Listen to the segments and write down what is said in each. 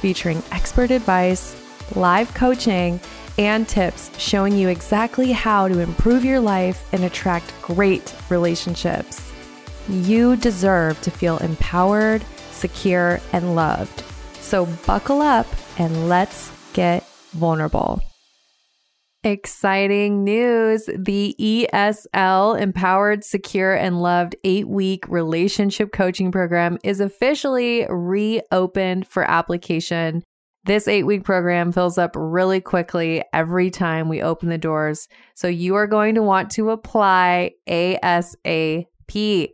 featuring expert advice, live coaching, and tips showing you exactly how to improve your life and attract great relationships. You deserve to feel empowered, secure, and loved. So buckle up and let's get vulnerable. Exciting news. The ESL Empowered, Secure, and Loved eight week relationship coaching program is officially reopened for application. This eight week program fills up really quickly every time we open the doors. So you are going to want to apply ASAP.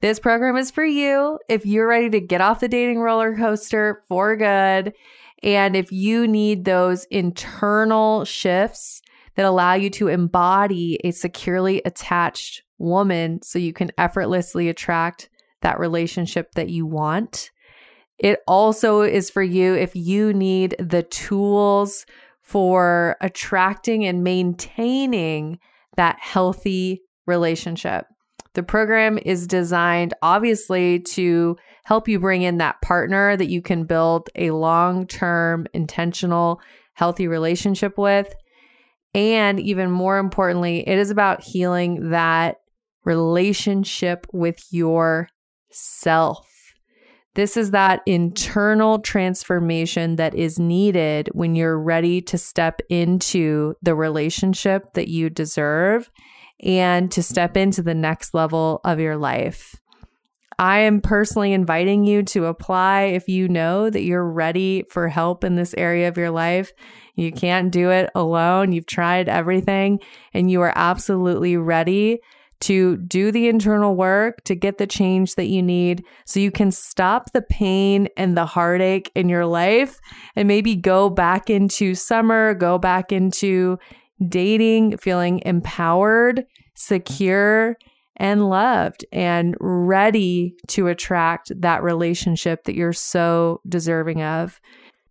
This program is for you if you're ready to get off the dating roller coaster for good. And if you need those internal shifts that allow you to embody a securely attached woman so you can effortlessly attract that relationship that you want. It also is for you if you need the tools for attracting and maintaining that healthy relationship. The program is designed, obviously, to help you bring in that partner that you can build a long term, intentional, healthy relationship with. And even more importantly, it is about healing that relationship with yourself. This is that internal transformation that is needed when you're ready to step into the relationship that you deserve and to step into the next level of your life. I am personally inviting you to apply if you know that you're ready for help in this area of your life. You can't do it alone. You've tried everything and you are absolutely ready to do the internal work to get the change that you need so you can stop the pain and the heartache in your life and maybe go back into summer, go back into dating, feeling empowered, secure, and loved and ready to attract that relationship that you're so deserving of.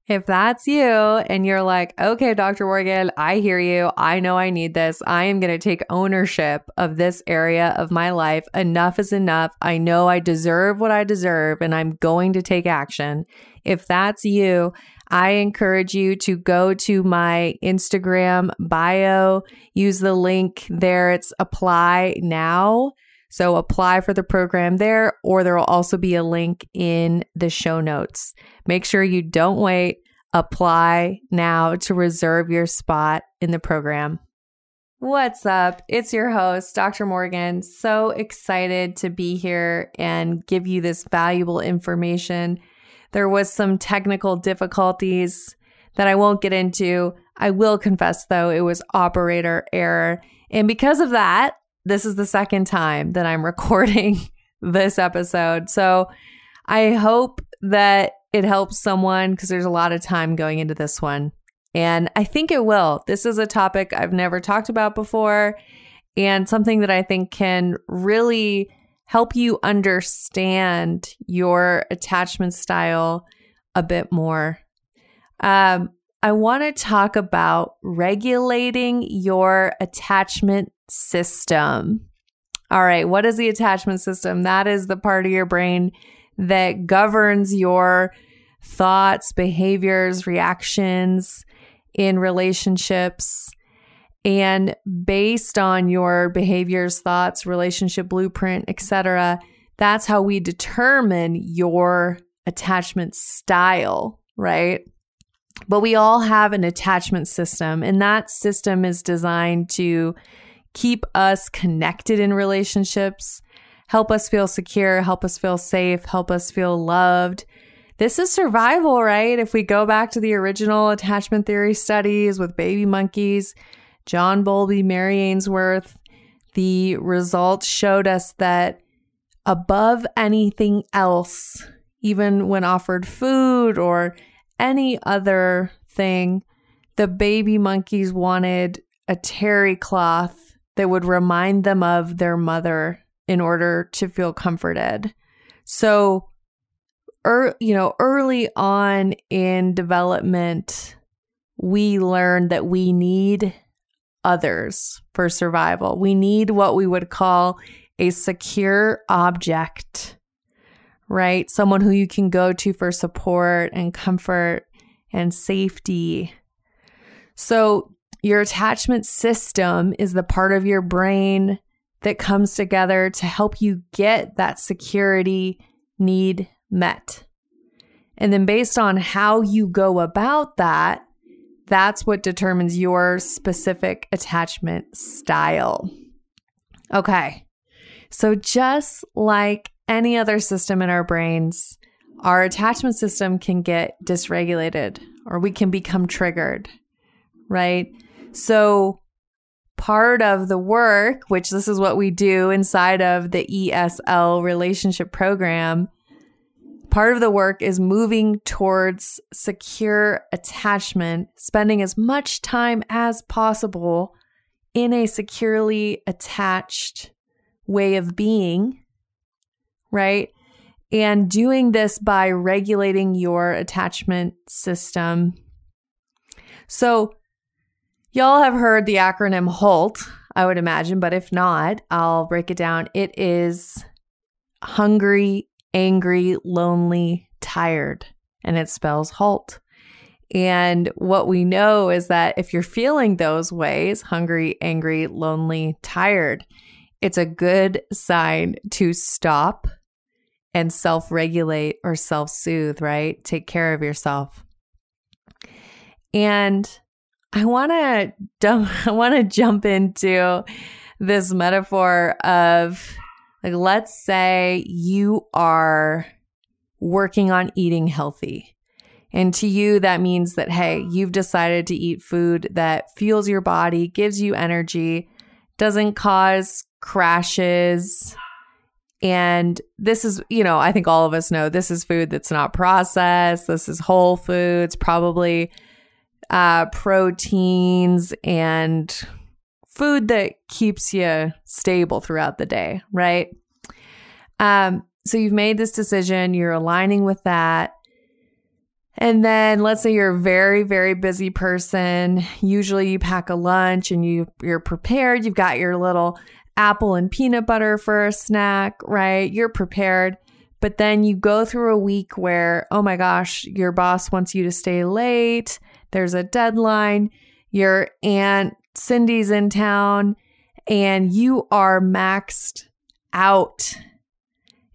If that's you and you're like, okay, Dr. Morgan, I hear you. I know I need this. I am going to take ownership of this area of my life. Enough is enough. I know I deserve what I deserve and I'm going to take action. If that's you, I encourage you to go to my Instagram bio, use the link there. It's apply now. So apply for the program there, or there will also be a link in the show notes. Make sure you don't wait. Apply now to reserve your spot in the program. What's up? It's your host, Dr. Morgan. So excited to be here and give you this valuable information. There was some technical difficulties that I won't get into. I will confess though, it was operator error. And because of that, this is the second time that I'm recording this episode. So I hope that it helps someone because there's a lot of time going into this one. And I think it will. This is a topic I've never talked about before and something that I think can really help you understand your attachment style a bit more. Um, I want to talk about regulating your attachment system. All right, what is the attachment system? That is the part of your brain that governs your thoughts, behaviors, reactions in relationships. And based on your behaviors, thoughts, relationship blueprint, etc., that's how we determine your attachment style, right? But we all have an attachment system, and that system is designed to keep us connected in relationships, help us feel secure, help us feel safe, help us feel loved. This is survival, right? If we go back to the original attachment theory studies with baby monkeys, John Bowlby, Mary Ainsworth, the results showed us that above anything else, even when offered food or any other thing. The baby monkeys wanted a terry cloth that would remind them of their mother in order to feel comforted. So, er, you know, early on in development, we learned that we need others for survival. We need what we would call a secure object, right? Someone who you can go to for support and comfort and safety. So, your attachment system is the part of your brain that comes together to help you get that security need met. And then, based on how you go about that, that's what determines your specific attachment style. Okay. So, just like any other system in our brains, our attachment system can get dysregulated or we can become triggered, right? So, part of the work, which this is what we do inside of the ESL relationship program, part of the work is moving towards secure attachment, spending as much time as possible in a securely attached way of being, right? And doing this by regulating your attachment system. So, Y'all have heard the acronym HALT, I would imagine, but if not, I'll break it down. It is hungry, angry, lonely, tired, and it spells HALT. And what we know is that if you're feeling those ways hungry, angry, lonely, tired it's a good sign to stop and self regulate or self soothe, right? Take care of yourself. And I want to I want to jump into this metaphor of like let's say you are working on eating healthy. And to you that means that hey, you've decided to eat food that fuels your body, gives you energy, doesn't cause crashes, and this is, you know, I think all of us know this is food that's not processed. This is whole foods, probably uh, proteins and food that keeps you stable throughout the day, right? Um, so you've made this decision, you're aligning with that. And then let's say you're a very, very busy person. Usually you pack a lunch and you you're prepared. You've got your little apple and peanut butter for a snack, right? You're prepared. But then you go through a week where, oh my gosh, your boss wants you to stay late there's a deadline. Your aunt Cindy's in town and you are maxed out.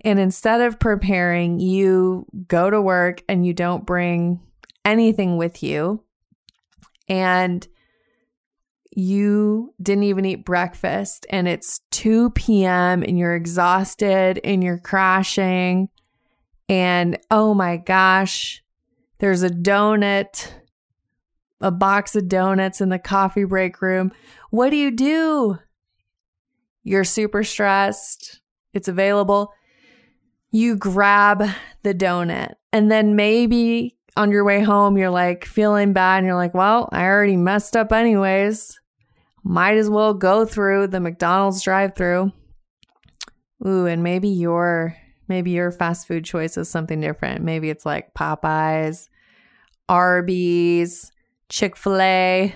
And instead of preparing, you go to work and you don't bring anything with you. And you didn't even eat breakfast and it's 2 p.m. and you're exhausted and you're crashing. And oh my gosh, there's a donut a box of donuts in the coffee break room. What do you do? You're super stressed. It's available. You grab the donut, and then maybe on your way home, you're like feeling bad, and you're like, well, I already messed up anyways. Might as well go through the McDonald's drive through. Ooh, and maybe your maybe your fast food choice is something different. Maybe it's like Popeyes, Arby's, Chick-fil-A,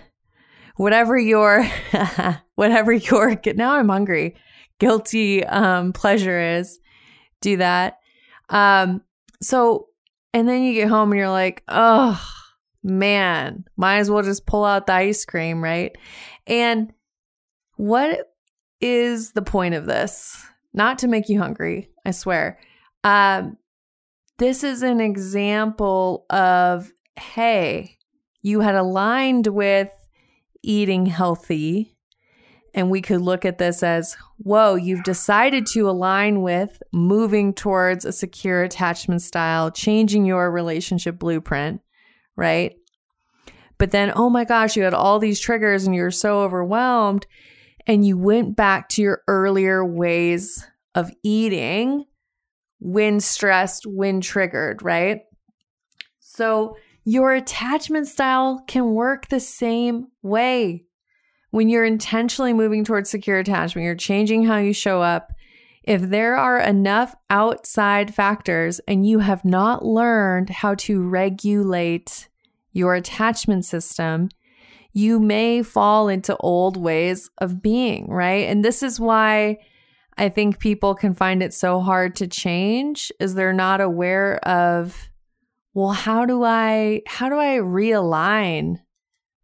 whatever your whatever your now I'm hungry, guilty um pleasure is, do that. Um so and then you get home and you're like, "Oh, man, might as well just pull out the ice cream, right?" And what is the point of this? Not to make you hungry, I swear. Um this is an example of hey, you had aligned with eating healthy. And we could look at this as whoa, you've decided to align with moving towards a secure attachment style, changing your relationship blueprint, right? But then, oh my gosh, you had all these triggers and you're so overwhelmed. And you went back to your earlier ways of eating when stressed, when triggered, right? So Your attachment style can work the same way. When you're intentionally moving towards secure attachment, you're changing how you show up. If there are enough outside factors and you have not learned how to regulate your attachment system, you may fall into old ways of being, right? And this is why I think people can find it so hard to change is they're not aware of well how do I how do I realign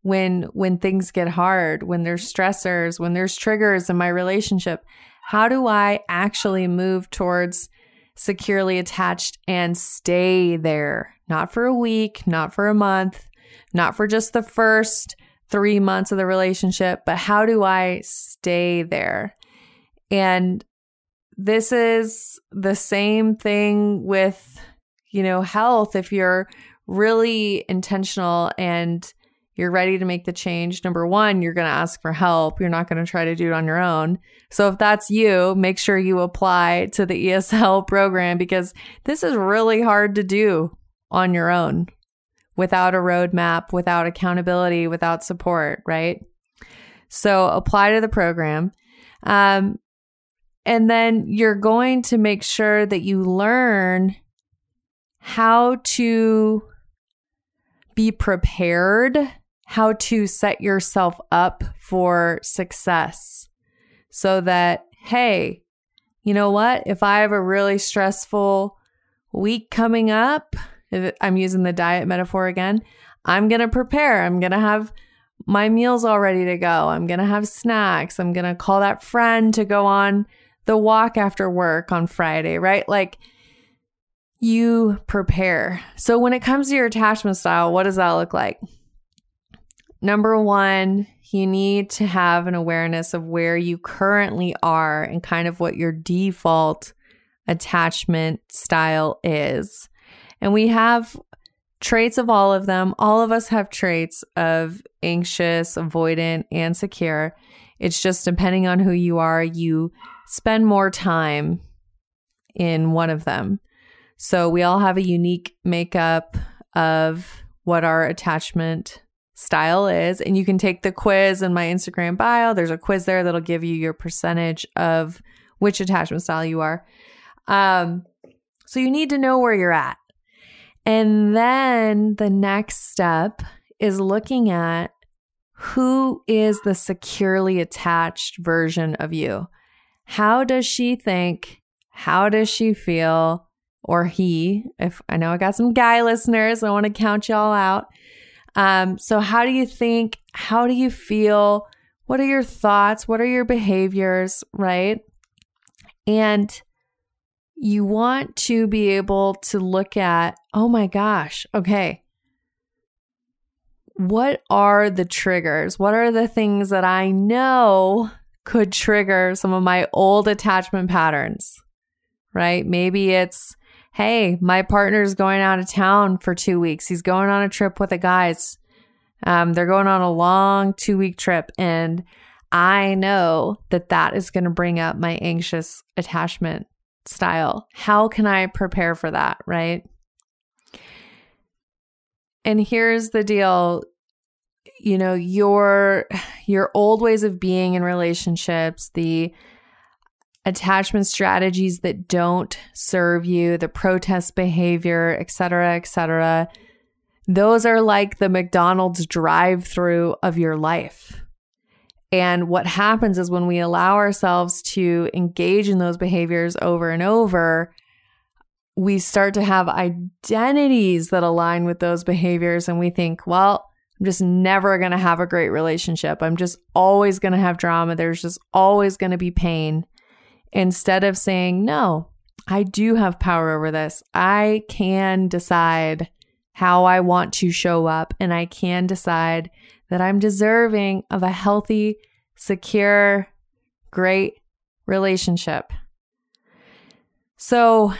when when things get hard, when there's stressors, when there's triggers in my relationship? How do I actually move towards securely attached and stay there? Not for a week, not for a month, not for just the first 3 months of the relationship, but how do I stay there? And this is the same thing with, you know, health. If you're really intentional and you're ready to make the change, number one, you're going to ask for help. You're not going to try to do it on your own. So if that's you, make sure you apply to the ESL program because this is really hard to do on your own without a roadmap, without accountability, without support, right? So apply to the program. Um, and then you're going to make sure that you learn how to be prepared, how to set yourself up for success so that, hey, you know what? If I have a really stressful week coming up, I'm using the diet metaphor again, I'm going to prepare. I'm going to have my meals all ready to go. I'm going to have snacks. I'm going to call that friend to go on the walk after work on Friday, right? Like you prepare. So when it comes to your attachment style, what does that look like? Number one, you need to have an awareness of where you currently are and kind of what your default attachment style is. And we have traits of all of them. All of us have traits of anxious, avoidant, and secure. It's just depending on who you are, you spend more time in one of them. So we all have a unique makeup of what our attachment style is. And you can take the quiz in my Instagram bio. There's a quiz there that'll give you your percentage of which attachment style you are. Um, so you need to know where you're at. And then the next step is looking at who is the securely attached version of you. How does she think? How does she feel? Or he, if I know I got some guy listeners, I want to count y'all out. Um, so, how do you think? How do you feel? What are your thoughts? What are your behaviors? Right. And you want to be able to look at, oh my gosh, okay, what are the triggers? What are the things that I know could trigger some of my old attachment patterns, right? Maybe it's, hey, my partner's going out of town for two weeks. He's going on a trip with the guys. Um, they're going on a long two week trip. And I know that that is going to bring up my anxious attachment style. How can I prepare for that, right? And here's the deal you know your your old ways of being in relationships the attachment strategies that don't serve you the protest behavior etc etc those are like the mcdonald's drive through of your life and what happens is when we allow ourselves to engage in those behaviors over and over we start to have identities that align with those behaviors and we think well I'm just never going to have a great relationship. I'm just always going to have drama. There's just always going to be pain. Instead of saying, no, I do have power over this. I can decide how I want to show up, and I can decide that I'm deserving of a healthy, secure, great relationship. So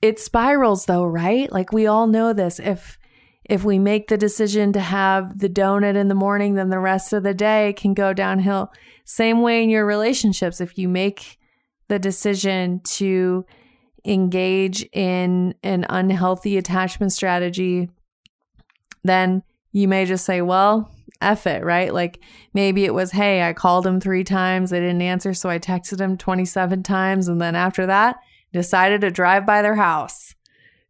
it spirals though, right? Like we all know this. If if we make the decision to have the donut in the morning, then the rest of the day can go downhill. Same way in your relationships. If you make the decision to engage in an unhealthy attachment strategy, then you may just say, well, F it, right? Like maybe it was, hey, I called him three times, they didn't answer, so I texted him 27 times. And then after that, decided to drive by their house.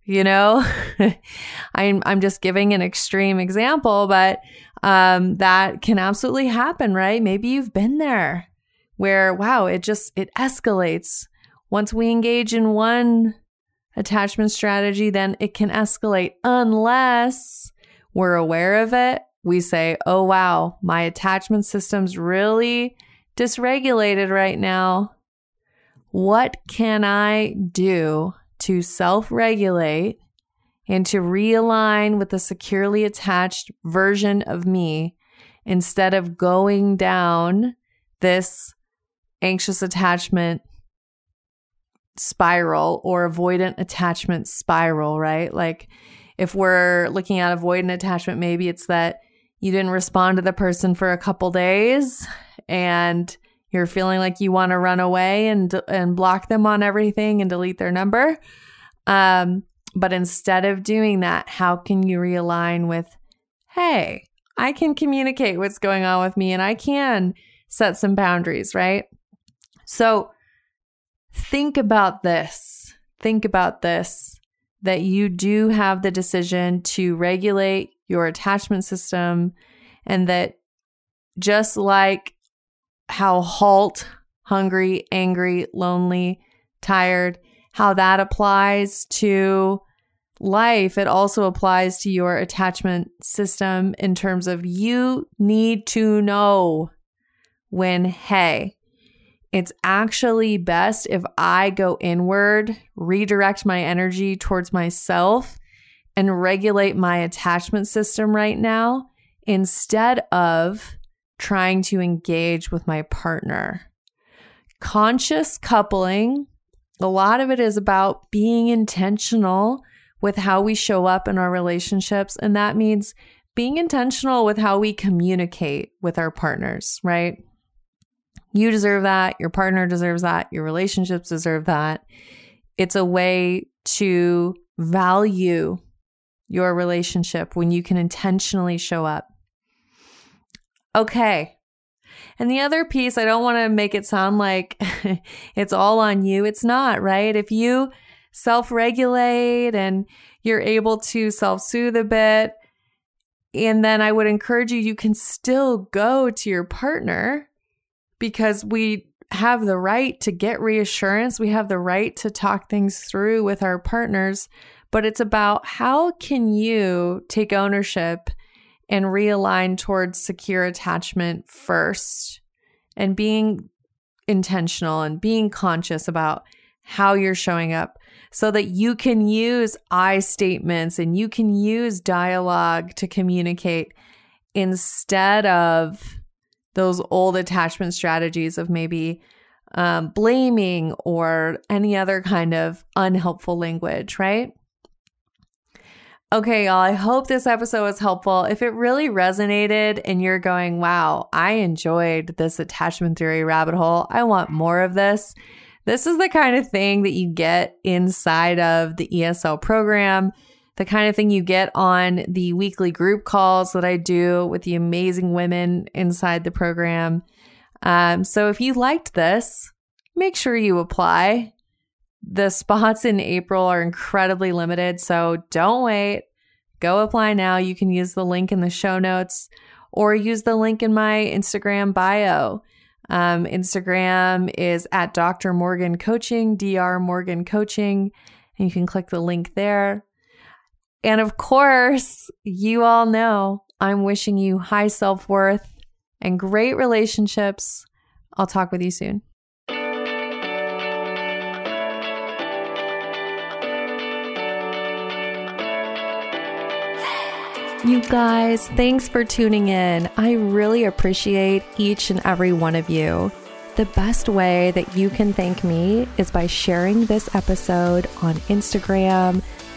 You know, I'm, I'm just giving an extreme example, but um, that can absolutely happen, right? Maybe you've been there where, wow, it just, it escalates. Once we engage in one attachment strategy, then it can escalate unless we're aware of it. We say, oh, wow, my attachment system's really dysregulated right now. What can I do to self regulate and to realign with the securely attached version of me instead of going down this anxious attachment spiral or avoidant attachment spiral, right? Like if we're looking at avoidant attachment, maybe it's that you didn't respond to the person for a couple days and you're feeling like you want to run away and and block them on everything and delete their number. Um, but instead of doing that, how can you realign with, hey, I can communicate what's going on with me and I can set some boundaries, right? So think about this. Think about this that you do have the decision to regulate your attachment system and that just like how halt, hungry, angry, lonely, tired, how that applies to life, it also applies to your attachment system in terms of you need to know when, hey, it's actually best if I go inward, redirect my energy towards myself, and regulate my attachment system right now instead of trying to engage with my partner. Conscious coupling, a lot of it is about being intentional with how we show up in our relationships. And that means being intentional with how we communicate with our partners, right? You deserve that. Your partner deserves that. Your relationships deserve that. It's a way to value your relationship when you can intentionally show up. Okay. And the other piece, I don't want to make it sound like it's all on you. It's not, right? If you self regulate and you're able to self soothe a bit, and then I would encourage you, you can still go to your partner because we have the right to get reassurance. We have the right to talk things through with our partners, but it's about how can you take ownership and realign towards secure attachment first and being intentional and being conscious about how you're showing up so that you can use I statements and you can use dialogue to communicate instead of those old attachment strategies of maybe um, blaming or any other kind of unhelpful language, right? Okay, y'all, I hope this episode was helpful. If it really resonated and you're going, wow, I enjoyed this attachment theory rabbit hole, I want more of this. This is the kind of thing that you get inside of the ESL program the kind of thing you get on the weekly group calls that I do with the amazing women inside the program. Um, so if you liked this, make sure you apply. The spots in April are incredibly limited, so don't wait. Go apply now. You can use the link in the show notes or use the link in my Instagram bio. Um, Instagram is at Dr. Morgan Coaching, Dr. Morgan Coaching, and you can click the link there. And of course, you all know I'm wishing you high self worth and great relationships. I'll talk with you soon. You guys, thanks for tuning in. I really appreciate each and every one of you. The best way that you can thank me is by sharing this episode on Instagram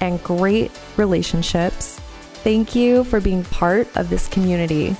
and great relationships. Thank you for being part of this community.